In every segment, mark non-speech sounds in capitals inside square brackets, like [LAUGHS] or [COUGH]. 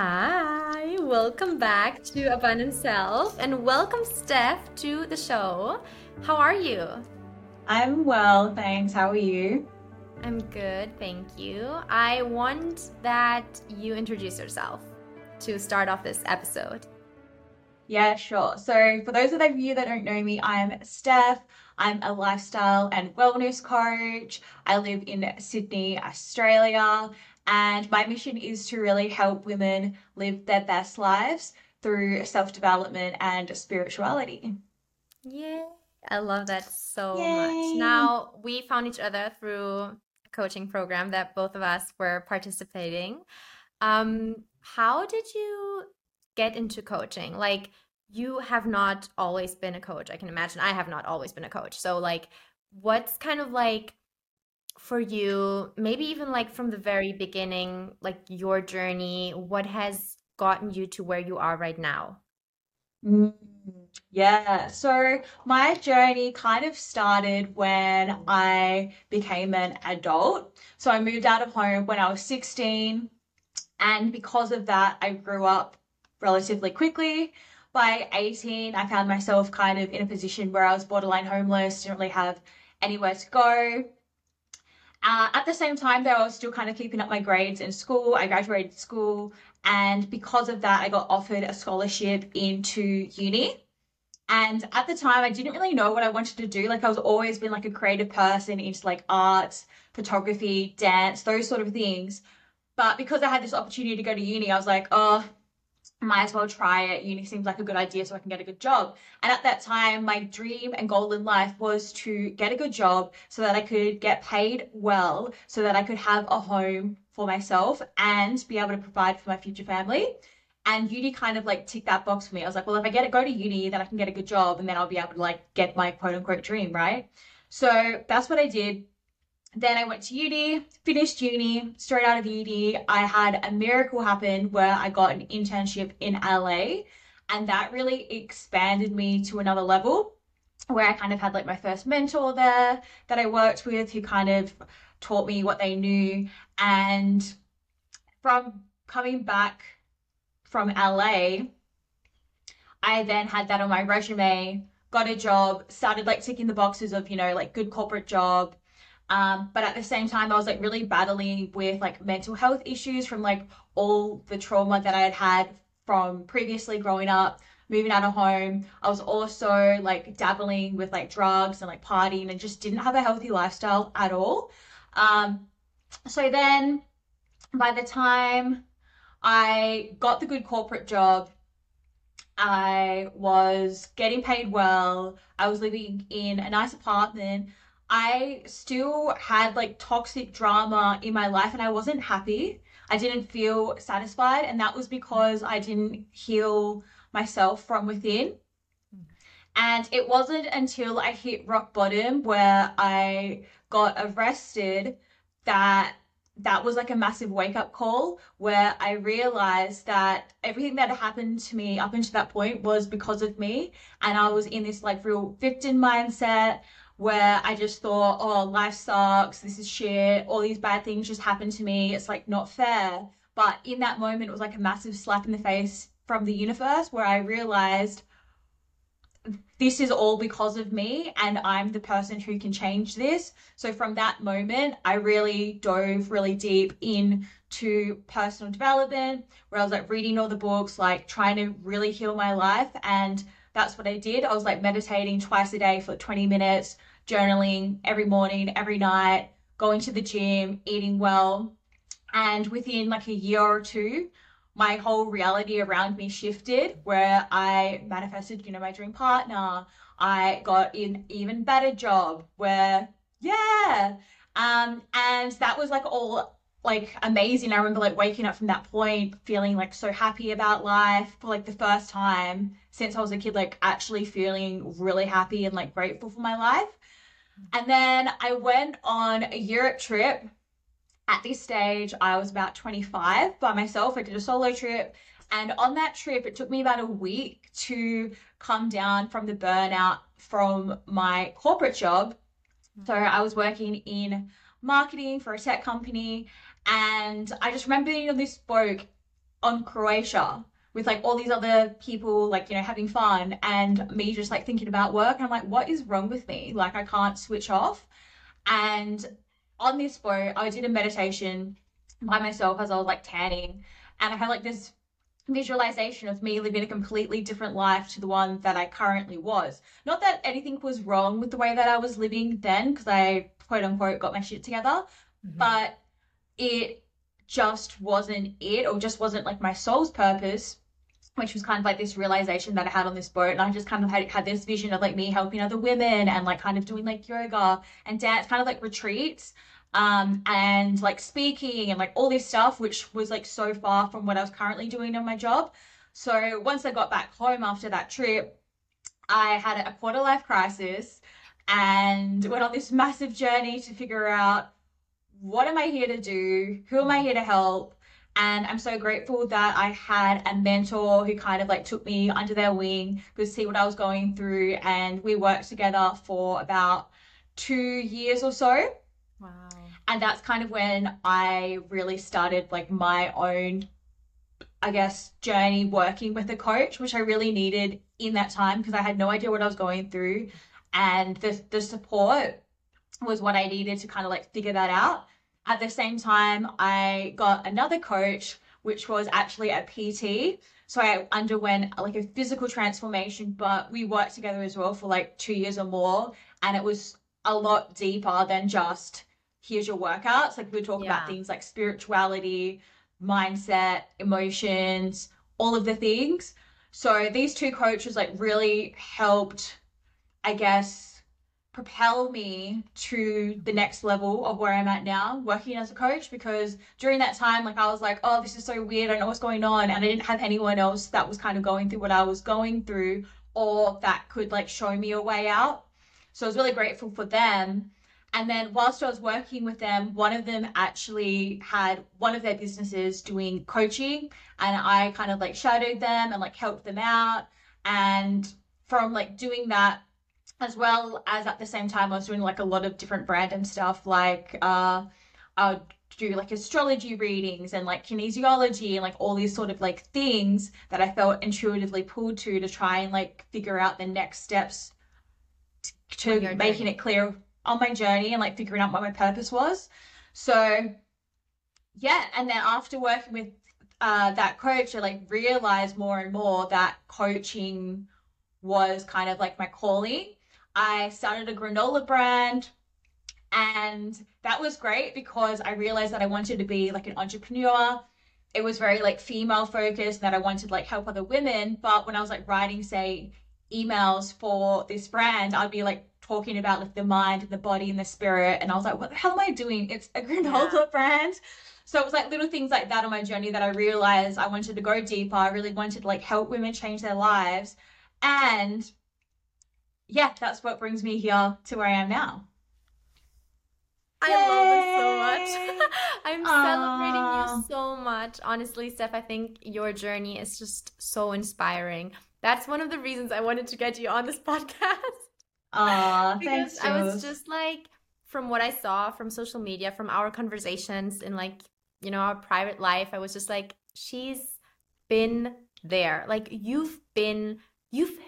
Hi, welcome back to Abundant Self and welcome Steph to the show. How are you? I'm well, thanks. How are you? I'm good, thank you. I want that you introduce yourself to start off this episode. Yeah, sure. So, for those of you that don't know me, I'm Steph. I'm a lifestyle and wellness coach. I live in Sydney, Australia, and my mission is to really help women live their best lives through self development and spirituality. Yeah, I love that so Yay. much. Now, we found each other through a coaching program that both of us were participating. Um, how did you get into coaching? Like, you have not always been a coach. I can imagine I have not always been a coach. So, like, what's kind of like for you, maybe even like from the very beginning, like your journey, what has gotten you to where you are right now? Mm, yeah, so my journey kind of started when I became an adult. So I moved out of home when I was 16, and because of that, I grew up relatively quickly. By 18, I found myself kind of in a position where I was borderline homeless, didn't really have anywhere to go. Uh, at the same time, though, I was still kind of keeping up my grades in school. I graduated school, and because of that, I got offered a scholarship into uni. And at the time, I didn't really know what I wanted to do. Like, I was always been like a creative person into like art, photography, dance, those sort of things. But because I had this opportunity to go to uni, I was like, oh, might as well try it. Uni seems like a good idea so I can get a good job. And at that time, my dream and goal in life was to get a good job so that I could get paid well, so that I could have a home for myself and be able to provide for my future family. And uni kind of like ticked that box for me. I was like, well, if I get to go to uni, then I can get a good job and then I'll be able to like get my quote unquote dream, right? So that's what I did then I went to uni, finished uni, straight out of uni. I had a miracle happen where I got an internship in LA, and that really expanded me to another level where I kind of had like my first mentor there that I worked with who kind of taught me what they knew. And from coming back from LA, I then had that on my resume, got a job, started like ticking the boxes of, you know, like good corporate job, um, but at the same time, I was like really battling with like mental health issues from like all the trauma that I had had from previously growing up, moving out of home. I was also like dabbling with like drugs and like partying and just didn't have a healthy lifestyle at all. Um, so then by the time I got the good corporate job, I was getting paid well. I was living in a nice apartment. I still had like toxic drama in my life and I wasn't happy. I didn't feel satisfied. And that was because I didn't heal myself from within. And it wasn't until I hit rock bottom where I got arrested that that was like a massive wake up call where I realized that everything that happened to me up until that point was because of me. And I was in this like real victim mindset where I just thought, oh, life sucks, this is shit, all these bad things just happened to me, it's like not fair. But in that moment, it was like a massive slap in the face from the universe where I realized this is all because of me and I'm the person who can change this. So from that moment, I really dove really deep into personal development where I was like reading all the books, like trying to really heal my life. And that's what I did. I was like meditating twice a day for 20 minutes, journaling every morning, every night, going to the gym, eating well. And within like a year or two, my whole reality around me shifted where I manifested, you know, my dream partner. I got an even better job where, yeah. Um, and that was like all like amazing. I remember like waking up from that point feeling like so happy about life for like the first time since I was a kid, like actually feeling really happy and like grateful for my life. And then I went on a Europe trip. At this stage, I was about 25 by myself. I did a solo trip. And on that trip, it took me about a week to come down from the burnout from my corporate job. Mm-hmm. So I was working in marketing for a tech company. And I just remember being on this boat on Croatia with like all these other people like you know having fun and me just like thinking about work and I'm like what is wrong with me like I can't switch off and on this boat I did a meditation by myself as I was like tanning and I had like this visualization of me living a completely different life to the one that I currently was. Not that anything was wrong with the way that I was living then, because I quote unquote got my shit together, mm-hmm. but it just wasn't it, or just wasn't like my soul's purpose. Which was kind of like this realization that I had on this boat, and I just kind of had had this vision of like me helping other women and like kind of doing like yoga and dance, kind of like retreats um, and like speaking and like all this stuff, which was like so far from what I was currently doing on my job. So once I got back home after that trip, I had a quarter life crisis and went on this massive journey to figure out what am I here to do? Who am I here to help? And I'm so grateful that I had a mentor who kind of like took me under their wing, to see what I was going through. And we worked together for about two years or so. Wow and that's kind of when I really started like my own, I guess, journey working with a coach, which I really needed in that time because I had no idea what I was going through. And the, the support was what I needed to kind of like figure that out. At the same time, I got another coach, which was actually a PT. So I underwent like a physical transformation, but we worked together as well for like two years or more. And it was a lot deeper than just here's your workouts. Like we talk yeah. about things like spirituality, mindset, emotions, all of the things. So these two coaches like really helped, I guess, propel me to the next level of where I'm at now, working as a coach. Because during that time, like I was like, oh, this is so weird. I don't know what's going on. And I didn't have anyone else that was kind of going through what I was going through or that could like show me a way out. So I was really grateful for them. And then whilst I was working with them, one of them actually had one of their businesses doing coaching and I kind of like shadowed them and like helped them out. And from like doing that, as well as at the same time, I was doing like a lot of different random stuff like uh, I would do like astrology readings and like kinesiology and like all these sort of like things that I felt intuitively pulled to to try and like figure out the next steps to, to making it clear on my journey and like figuring out what my purpose was. So yeah, and then after working with uh, that coach, I like realized more and more that coaching was kind of like my calling. I started a granola brand and that was great because I realized that I wanted to be like an entrepreneur. It was very like female focused that I wanted like help other women. But when I was like writing, say, emails for this brand, I'd be like talking about like the mind and the body and the spirit. And I was like, what the hell am I doing? It's a granola yeah. brand. So it was like little things like that on my journey that I realized I wanted to go deeper. I really wanted to like help women change their lives. And yeah, that's what brings me here to where I am now. I Yay! love it so much. [LAUGHS] I'm Aww. celebrating you so much. Honestly, Steph, I think your journey is just so inspiring. That's one of the reasons I wanted to get you on this [LAUGHS] podcast. Aw, [LAUGHS] because thanks, I was just like, from what I saw from social media, from our conversations in like, you know, our private life, I was just like, she's been there. Like you've been, you've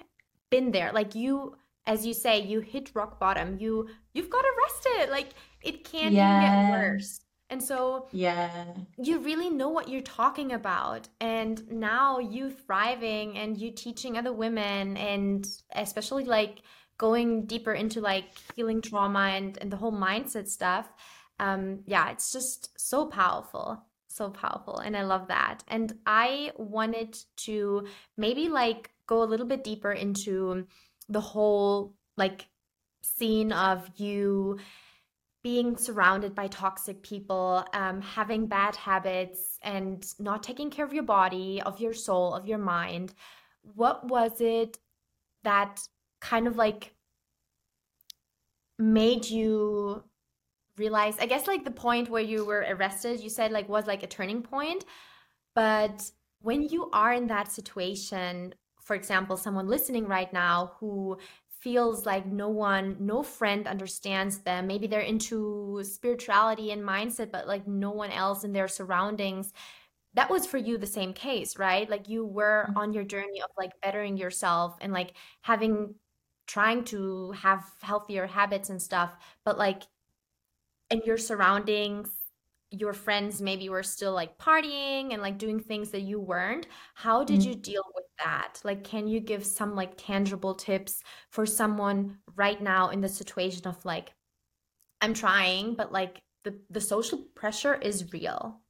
been there. Like you, as you say, you hit rock bottom. You, you've got arrested. Like it can't yeah. get worse. And so, yeah, you really know what you're talking about. And now you thriving and you teaching other women, and especially like going deeper into like healing trauma and, and the whole mindset stuff um yeah it's just so powerful so powerful and i love that and i wanted to maybe like go a little bit deeper into the whole like scene of you being surrounded by toxic people, um, having bad habits, and not taking care of your body, of your soul, of your mind. What was it that kind of like made you realize i guess like the point where you were arrested you said like was like a turning point but when you are in that situation for example someone listening right now who feels like no one no friend understands them maybe they're into spirituality and mindset but like no one else in their surroundings that was for you the same case, right? Like you were Mm. on your journey of like bettering yourself and like having trying to have healthier habits and stuff, but like in your surroundings, your friends maybe were still like partying and like doing things that you weren't. How did you Mm. deal with that? Like, can you give some like tangible tips for someone right now in the situation of like, I'm trying, but like the the social pressure is real.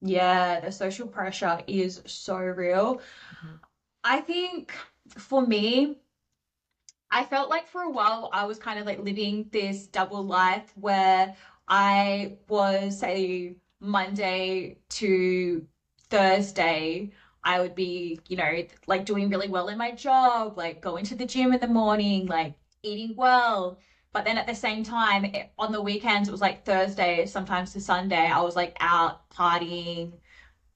Yeah, the social pressure is so real. Mhm. I think for me, I felt like for a while I was kind of like living this double life where I was, say, Monday to Thursday, I would be, you know, like doing really well in my job, like going to the gym in the morning, like eating well. But then at the same time, it, on the weekends, it was like Thursday, sometimes to Sunday, I was like out partying,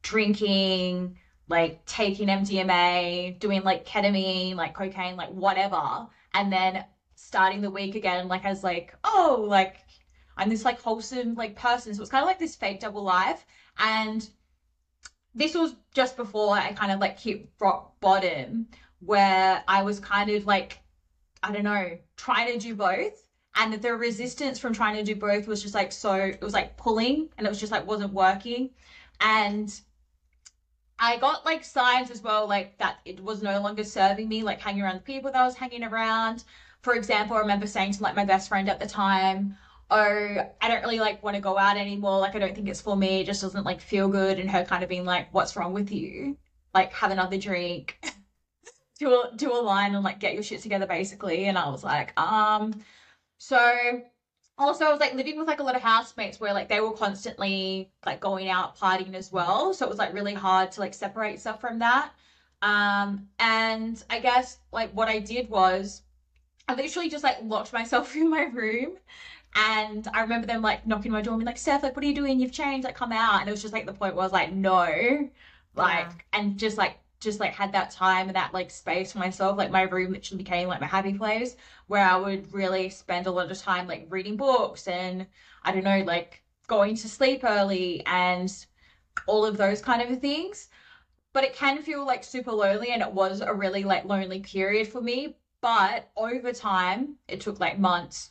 drinking, like taking MDMA, doing like ketamine, like cocaine, like whatever. And then starting the week again, like as like, oh, like I'm this like wholesome like person. So it's kind of like this fake double life. And this was just before I kind of like hit rock bottom, where I was kind of like, I don't know, trying to do both. And the resistance from trying to do both was just like so, it was like pulling and it was just like wasn't working. And I got like signs as well, like that it was no longer serving me, like hanging around the people that I was hanging around. For example, I remember saying to like my best friend at the time, Oh, I don't really like want to go out anymore. Like I don't think it's for me. It just doesn't like feel good. And her kind of being like, What's wrong with you? Like have another drink, [LAUGHS] do a do a line and like get your shit together basically. And I was like, um, so also I was like living with like a lot of housemates where like they were constantly like going out partying as well. So it was like really hard to like separate stuff from that. Um, and I guess like what I did was I literally just like locked myself [LAUGHS] in my room. And I remember them like knocking on my door and being like, Steph, like, what are you doing? You've changed, like, come out. And it was just like the point where I was like, no, like, Yeah. and just like, just like had that time and that like space for myself. Like, my room literally became like my happy place where I would really spend a lot of time like reading books and I don't know, like going to sleep early and all of those kind of things. But it can feel like super lonely and it was a really like lonely period for me. But over time, it took like months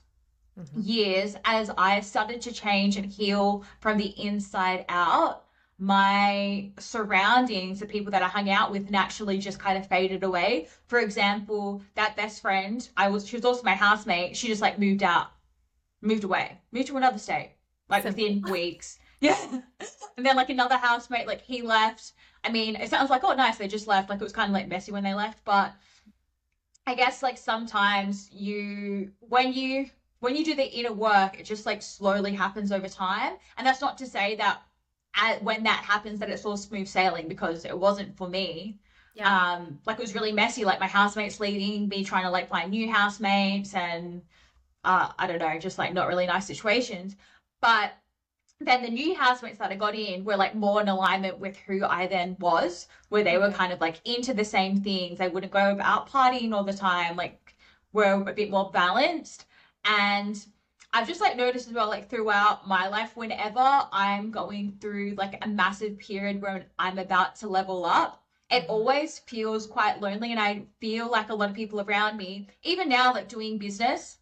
Mhm. years as I started to change and heal from the inside out, my surroundings, the people that I hung out with naturally just kind of faded away. For example, that best friend, I was she was also my housemate, she just like moved out, moved away, moved to another state, like Simple. within [LAUGHS] weeks. Yeah. And then like another housemate, like he left. I mean, it sounds like, oh nice, they just left. Like it was kind of like messy when they left, but I guess like sometimes you when you when you do the inner work, it just like slowly happens over time. And that's not to say that at, when that happens that it's all smooth sailing because it wasn't for me. Yeah. Um, like it was really messy. Like my housemates leaving, me trying to like find new housemates, and uh, I don't know, just like not really nice situations. But then the new housemates that I got in were like more in alignment with who I then was, where they were kind of like into the same things. They wouldn't go out partying all the time, like were a bit more balanced. And I've just like noticed as well, like throughout my life, whenever I'm going through like a massive period where I'm about to level up, it Mhm. always feels quite lonely. And I feel like a lot of people around me, even now, like doing business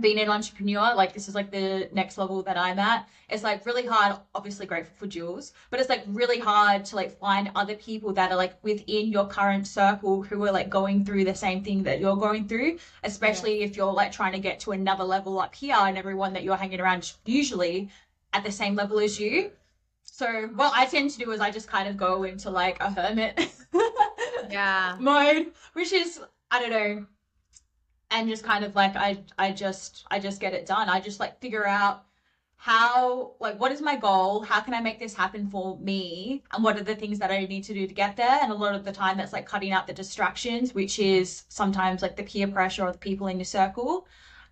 being an entrepreneur, like this is like the next level that I'm at. It's like really hard, obviously grateful for Jules, but it's like really hard to like find other people that are like within your current circle who are like going through the same thing that you're going through, Yeah. especially if you're like trying to get to another level up here and everyone that you're hanging around usually at the same level as you. So what I tend to do is I just kind of go into like a hermit [LAUGHS] Yeah. mode, which is I don't know, and just kind of like I I just I just get it done. I just like figure out how like what is my goal? How can I make this happen for me? And what are the things that I need to do to get there? And a lot of the time that's like cutting out the distractions, which is sometimes like the peer pressure or the people in your circle.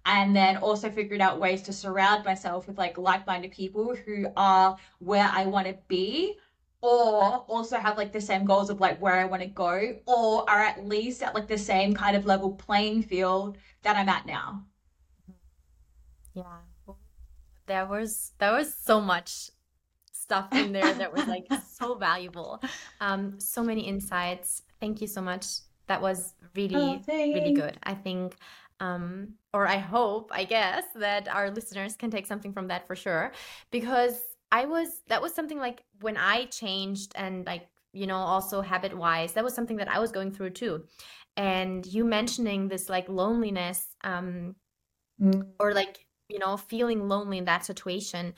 And then also figuring out ways to surround myself with like like-minded people who are where I want to be or also have like the same goals of like where I want to go, or are at least at like the same kind of level playing field that I'm at now. Yeah. There was there was so much stuff in there that was like [LAUGHS] so valuable. Um, so many insights. Thank you so much. That was really, oh, really good. I think um, or I hope, I guess, that our listeners can take something from that for sure. Because I was, that was something like when I changed and like, you know, also habit wise, that was something that I was going through too. And you mentioning this like loneliness, um, mm. or like, you know, feeling lonely in that situation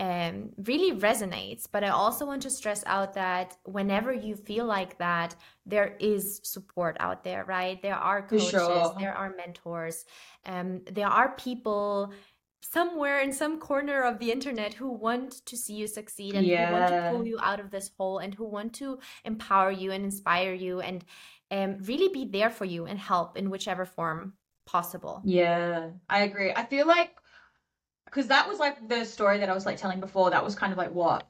um, really resonates. But I also want to stress out that whenever you feel like that, there is support out there, right? There are coaches, sure. there are mentors, um, there are people somewhere in some corner of the internet who want to see you succeed and yeah. who want to pull you out of this hole and who want to empower you and inspire you and um, really be there for you and help in whichever form possible. Yeah, I agree. I feel like because that was like the story that I was like telling before. That was kind of like what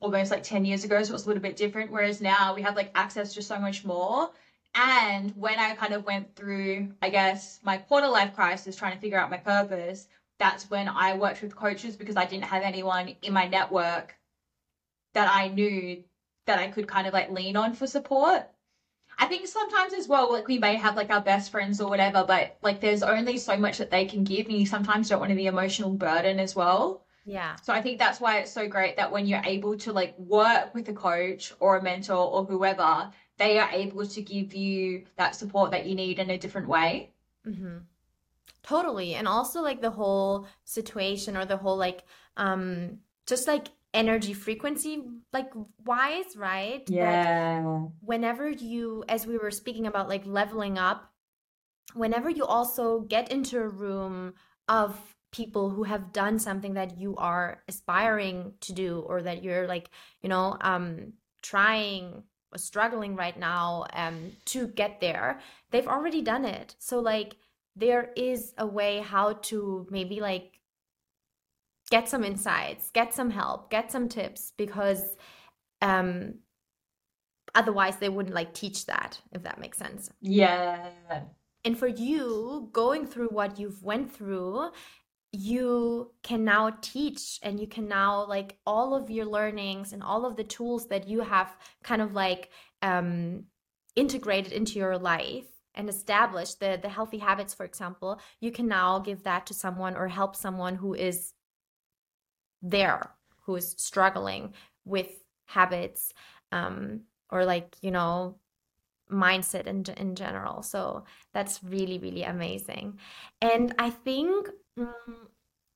almost like 10 years ago, so it was a little bit different. Whereas now we have like access to so much more. And when I kind of went through, I guess, my quarter life crisis, trying to figure out my purpose, that's when I worked with coaches because I didn't have anyone in my network that I knew that I could kind of like lean on for support. I think sometimes as well, like we may have like our best friends or whatever, but like there's only so much that they can give, and you sometimes don't want to be emotional burden as well. Yeah. So I think that's why it's so great that when you're able to like work with a coach or a mentor or whoever, they are able to give you that support that you need in a different way. Mm-hmm. Totally. And also like the whole situation or the whole like um just like energy frequency like wise right yeah that whenever you as we were speaking about like leveling up whenever you also get into a room of people who have done something that you are aspiring to do or that you're like you know um trying or struggling right now um to get there they've already done it so like there is a way how to maybe like get some insights, get some help, get some tips because um otherwise they wouldn't like teach that if that makes sense. Yeah. And for you going through what you've went through, you can now teach and you can now like all of your learnings and all of the tools that you have kind of like um integrated into your life and establish the the healthy habits for example you can now give that to someone or help someone who is there who is struggling with habits um, or like you know mindset in, in general. So that's really really amazing. And i think um,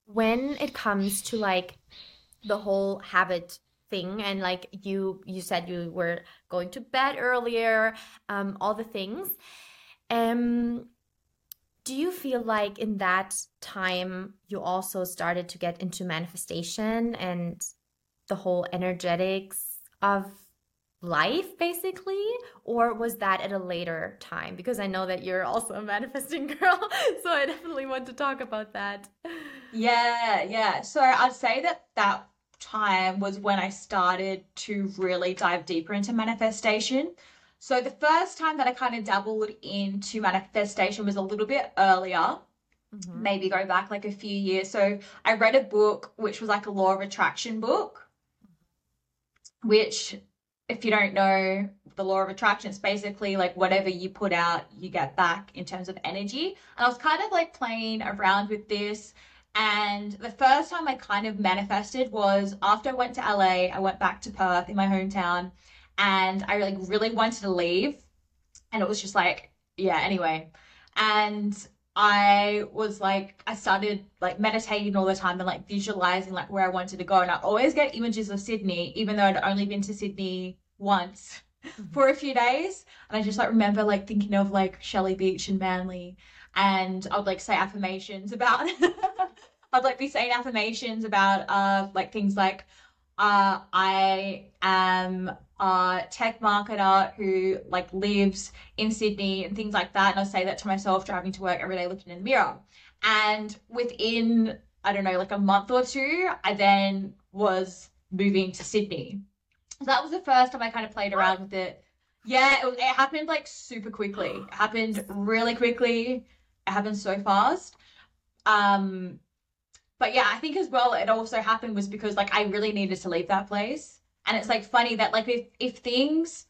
when it comes to like the whole habit thing and like you you said you were going to bed earlier um all the things um do you feel like in that time you also started to get into manifestation and the whole energetics of life basically? Or was that at a later time? Because i know that you're also a manifesting [LAUGHS] girl so i definitely want to talk about that. Yeah yeah. So i'd say that that time was when i started to really dive deeper into manifestation so the first time that I kind of dabbled into manifestation was a little bit earlier. Mm-hmm. Maybe go back like a few years. So I read a book which was like a law of attraction book, which if you don't know the law of attraction, it's basically like whatever you put out, you get back in terms of energy. And I was kind of like playing around with this. And the first time I kind of manifested was after I went to LA, I went back to Perth in my hometown and I like really wanted to leave. And it was just like, yeah, anyway. And I was like, I started like meditating all the time and like visualizing like where I wanted to go. And I always get images of Sydney, even though I'd only been to Sydney once mm-hmm. for a few days. And I just like remember like thinking of like Shelley Beach and Manly. And I would like say affirmations about [LAUGHS] I'd like be saying affirmations about uh like things like uh I am uh, tech marketer who like lives in Sydney and things like that. And I say that to myself driving to work every day looking in the mirror. And within, I don't know, like a month or two, I then was moving to Sydney. So that was the first time I kind of played around with it. Yeah, it, it happened like super quickly. It happened really quickly. It happened so fast. Um, but yeah, I think as well it also happened was because like I really needed to leave that place. And it's like funny that like if if things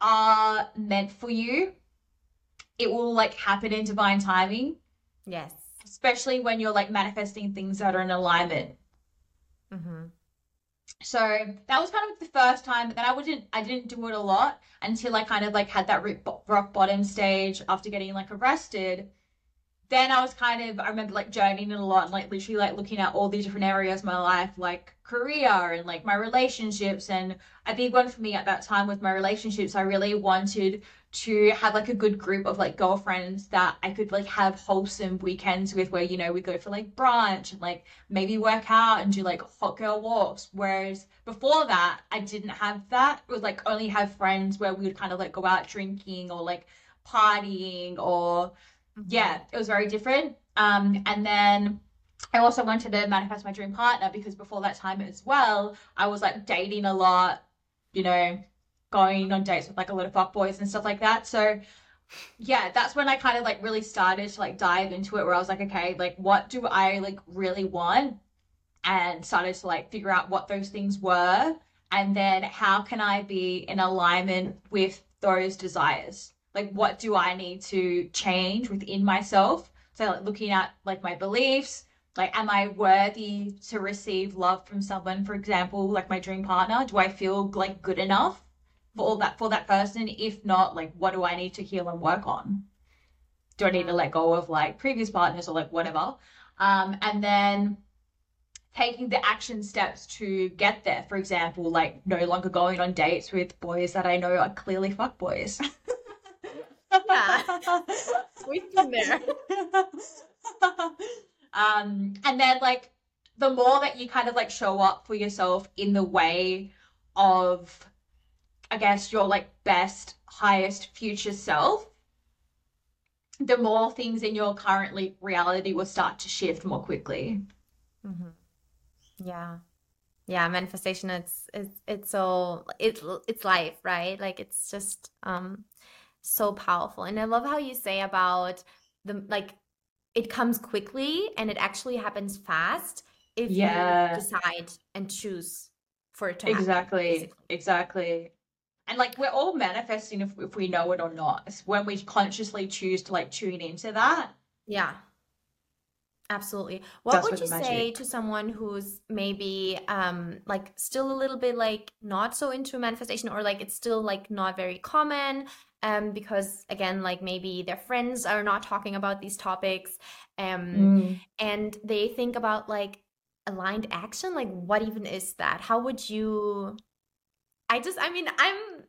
are meant for you, it will like happen in divine timing. Yes. Especially when you're like manifesting things that are in alignment. Mm-hmm. So that was kind of the first time, but then I wouldn't I didn't do it a lot until I kind of like had that rock bottom stage after getting like arrested then I was kind of I remember like journeying a lot and like literally like looking at all these different areas of my life, like career and like my relationships. And a big one for me at that time with my relationships, I really wanted to have like a good group of like girlfriends that I could like have wholesome weekends with where, you know, we go for like brunch and like maybe work out and do like hot girl walks. Whereas before that, I didn't have that. It was like only have friends where we would kind of like go out drinking or like partying or. Yeah, it was very different. Um, and then I also wanted to manifest my dream partner because before that time as well, I was like dating a lot, you know, going on dates with like a lot of fuck boys and stuff like that. So yeah, that's when I kind of like really started to like dive into it where I was like, okay, like what do I like really want? And started to like figure out what those things were. And then how can I be in alignment with those desires? Like what do I need to change within myself? So like looking at like my beliefs, like am I worthy to receive love from someone, for example, like my dream partner? Do I feel like good enough for all that for that person? If not, like what do I need to heal and work on? Do I need to let go of like previous partners or like whatever? Um, and then taking the action steps to get there. For example, like no longer going on dates with boys that I know are clearly fuck boys. [LAUGHS] Yeah. We've been there. um, and then like the more that you kind of like show up for yourself in the way of I guess your like best, highest future self, the more things in your currently reality will start to shift more quickly. Mm-hmm. Yeah. Yeah, manifestation it's it's it's so it's it's life, right? Like it's just um so powerful. And I love how you say about the like it comes quickly and it actually happens fast if yeah. you decide and choose for it to exactly. happen, exactly. And like we're all manifesting if, if we know it or not. It's when we consciously choose to like tune into that. Yeah. Absolutely. What That's would you say to someone who's maybe um like still a little bit like not so into manifestation or like it's still like not very common um, because again, like maybe their friends are not talking about these topics, um, mm. and they think about like aligned action. Like, what even is that? How would you? I just, I mean, I'm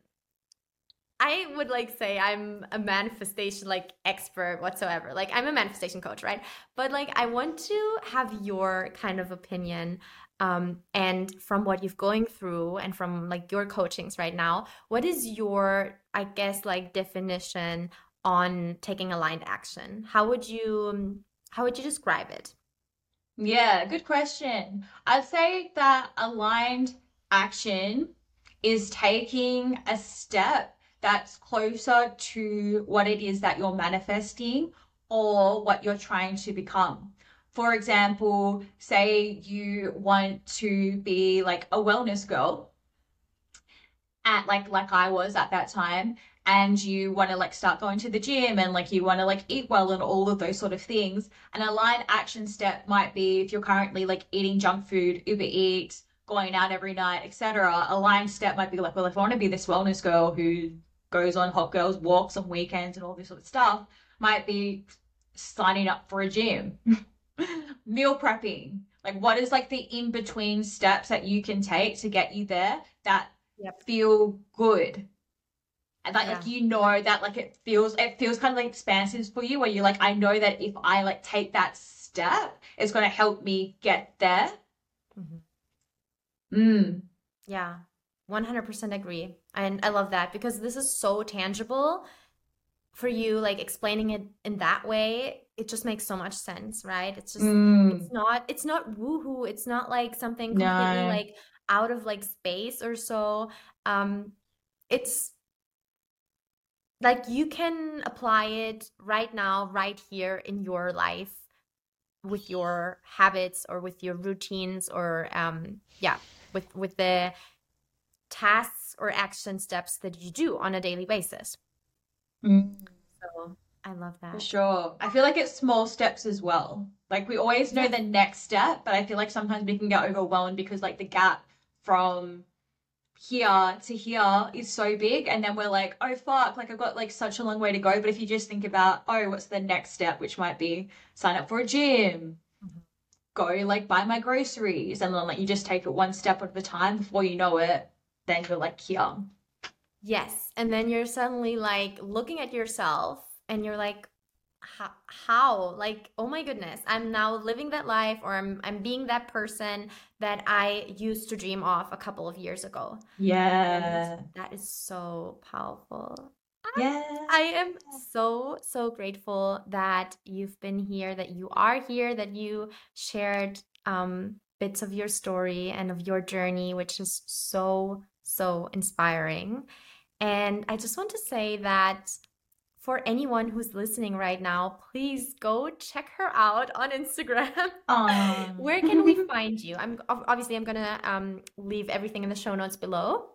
I would like say I'm a manifestation like expert whatsoever. Like I'm a manifestation coach, right? But like I want to have your kind of opinion um, and from what you've going through and from like your coachings right now, what is your, I guess, like definition on taking aligned action? How would you, how would you describe it? Yeah, good question. I'd say that aligned action is taking a step that's closer to what it is that you're manifesting or what you're trying to become for example, say you want to be like a wellness girl at like like I was at that time and you want to like start going to the gym and like you want to like eat well and all of those sort of things an aligned action step might be if you're currently like eating junk food uber eats going out every night etc A aligned step might be like well if i want to be this wellness girl who goes on hot girls walks on weekends and all this sort of stuff might be signing up for a gym [LAUGHS] meal prepping like what is like the in between steps that you can take to get you there that yep. feel good and like, yeah. like you know that like it feels it feels kind of like expansive for you where you're like i know that if i like take that step it's going to help me get there mm-hmm. mm. yeah 100% agree and i love that because this is so tangible for you like explaining it in that way it just makes so much sense right it's just mm. it's not it's not woohoo it's not like something completely no. like out of like space or so um it's like you can apply it right now right here in your life with your habits or with your routines or um yeah with with the tasks or action steps that you do on a daily basis Mm. so i love that. For sure. I feel like it's small steps as well. Like we always know the next step, but I feel like sometimes we can get overwhelmed because like the gap from here to here is so big and then we're like, oh fuck, like I've got like such a long way to go. But if you just think about, oh, what's the next step, which might be sign up for a gym, Mhm. go like buy my groceries, and then like you just take it one step at a time before you know it, then you're like here. Yes. And then you're suddenly like looking at yourself and you're like, how? Like, oh my goodness, I'm now living that life or I'm I'm being that person that I used to dream of a couple of years ago. Yeah. And that is so powerful. Yeah. I am so, so grateful that you've been here, that you are here, that you shared um, bits of your story and of your journey, which is so, so inspiring. And I just want to say that for anyone who's listening right now, please go check her out on Instagram. Um, [LAUGHS] Where can we find you? I'm obviously I'm gonna um, leave everything in the show notes below.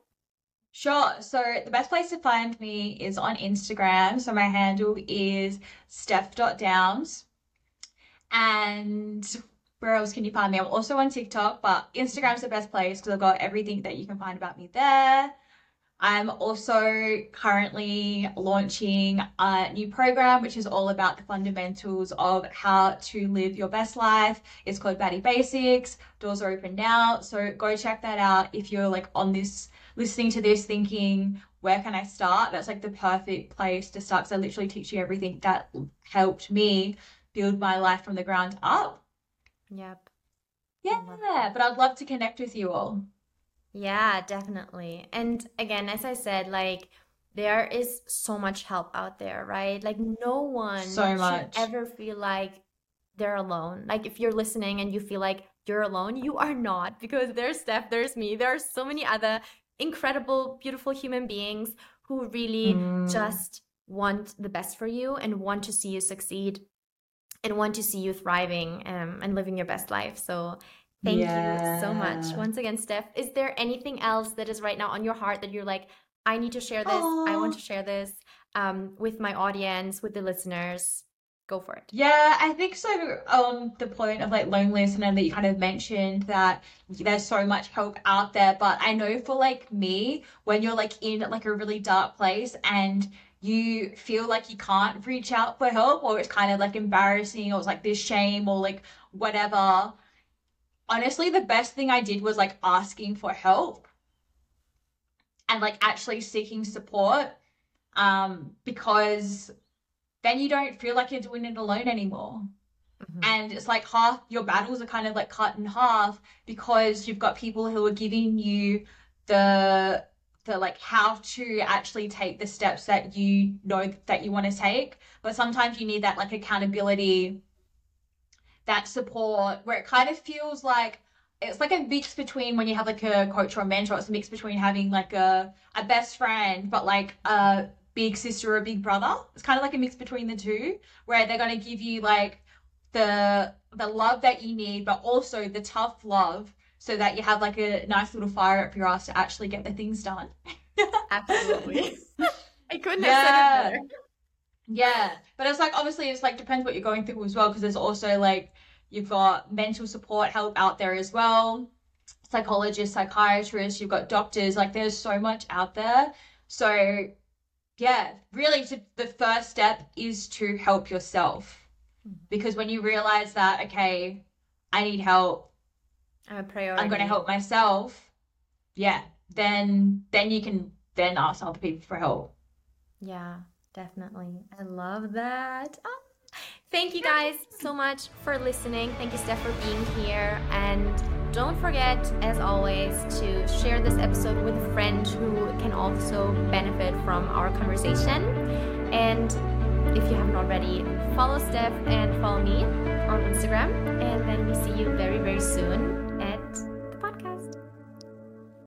Sure. So the best place to find me is on Instagram. So my handle is steph.downs. And where else can you find me? I'm also on TikTok, but Instagram's the best place because I've got everything that you can find about me there. I'm also currently launching a new program, which is all about the fundamentals of how to live your best life. It's called Baddie Basics. Doors are open now. So go check that out if you're like on this, listening to this, thinking, where can I start? That's like the perfect place to start because I literally teach you everything that helped me build my life from the ground up. Yep. Yeah, but I'd love to connect with you all. Yeah, definitely. And again, as I said, like there is so much help out there, right? Like no one So should much. ever feel like they're alone. Like if you're listening and you feel like you're alone, you are not because there's Steph, there's me, there are so many other incredible, beautiful human beings who really Mm. just want the best for you and want to see you succeed and want to see you thriving um, and living your best life. So thank you so much. Once again, Steph, is there anything else that is right now on your heart that you're like, I need to share this, I want to share this um, with my audience, with the listeners? Go for it. Yeah, I think so. On the point of like loneliness, and that you kind of mentioned that there's so much help out there. But I know for like me, when you're like in like a really dark place and you feel like you can't reach out for help, or it's kind of like embarrassing, or it's like this shame, or like whatever. Honestly, the best thing I did was like asking for help and like actually seeking support. Um, because then you don't feel like you're doing it alone anymore. Mhm. And it's like half your battles are kind of like cut in half because you've got people who are giving you the the like how to actually take the steps that you know that you want to take. But sometimes you need that like accountability, that support where it kind of feels like it's like a mix between when you have like a coach or a mentor, it's a mix between having like a a best friend, but like a big sister or a big brother. It's kind of like a mix between the two, where they're going to give you like the the love that you need, but also the tough love, so that you have like a nice little fire up your ass to actually get the things done. [LAUGHS] Absolutely. [LAUGHS] I couldn't have said it better. Yeah, but it's like obviously it's like depends what you're going through as well, because there's also like you've got mental support help out there as well, psychologists, psychiatrists, you've got doctors, like there's so much out there. So yeah, really to, the first step is to help yourself. Mhm. Because when you realize that, okay, I need help, I'm a I'm going to help myself, yeah, then then you can then ask other people for help. Yeah, definitely. I love that. Ah. Thank you guys so much for listening. Thank you, Steph, for being here. And don't forget, as always, to share this episode with a friend who can also benefit from our conversation. And if you haven't already, follow Steph and follow me on Instagram. And then we see you very, very soon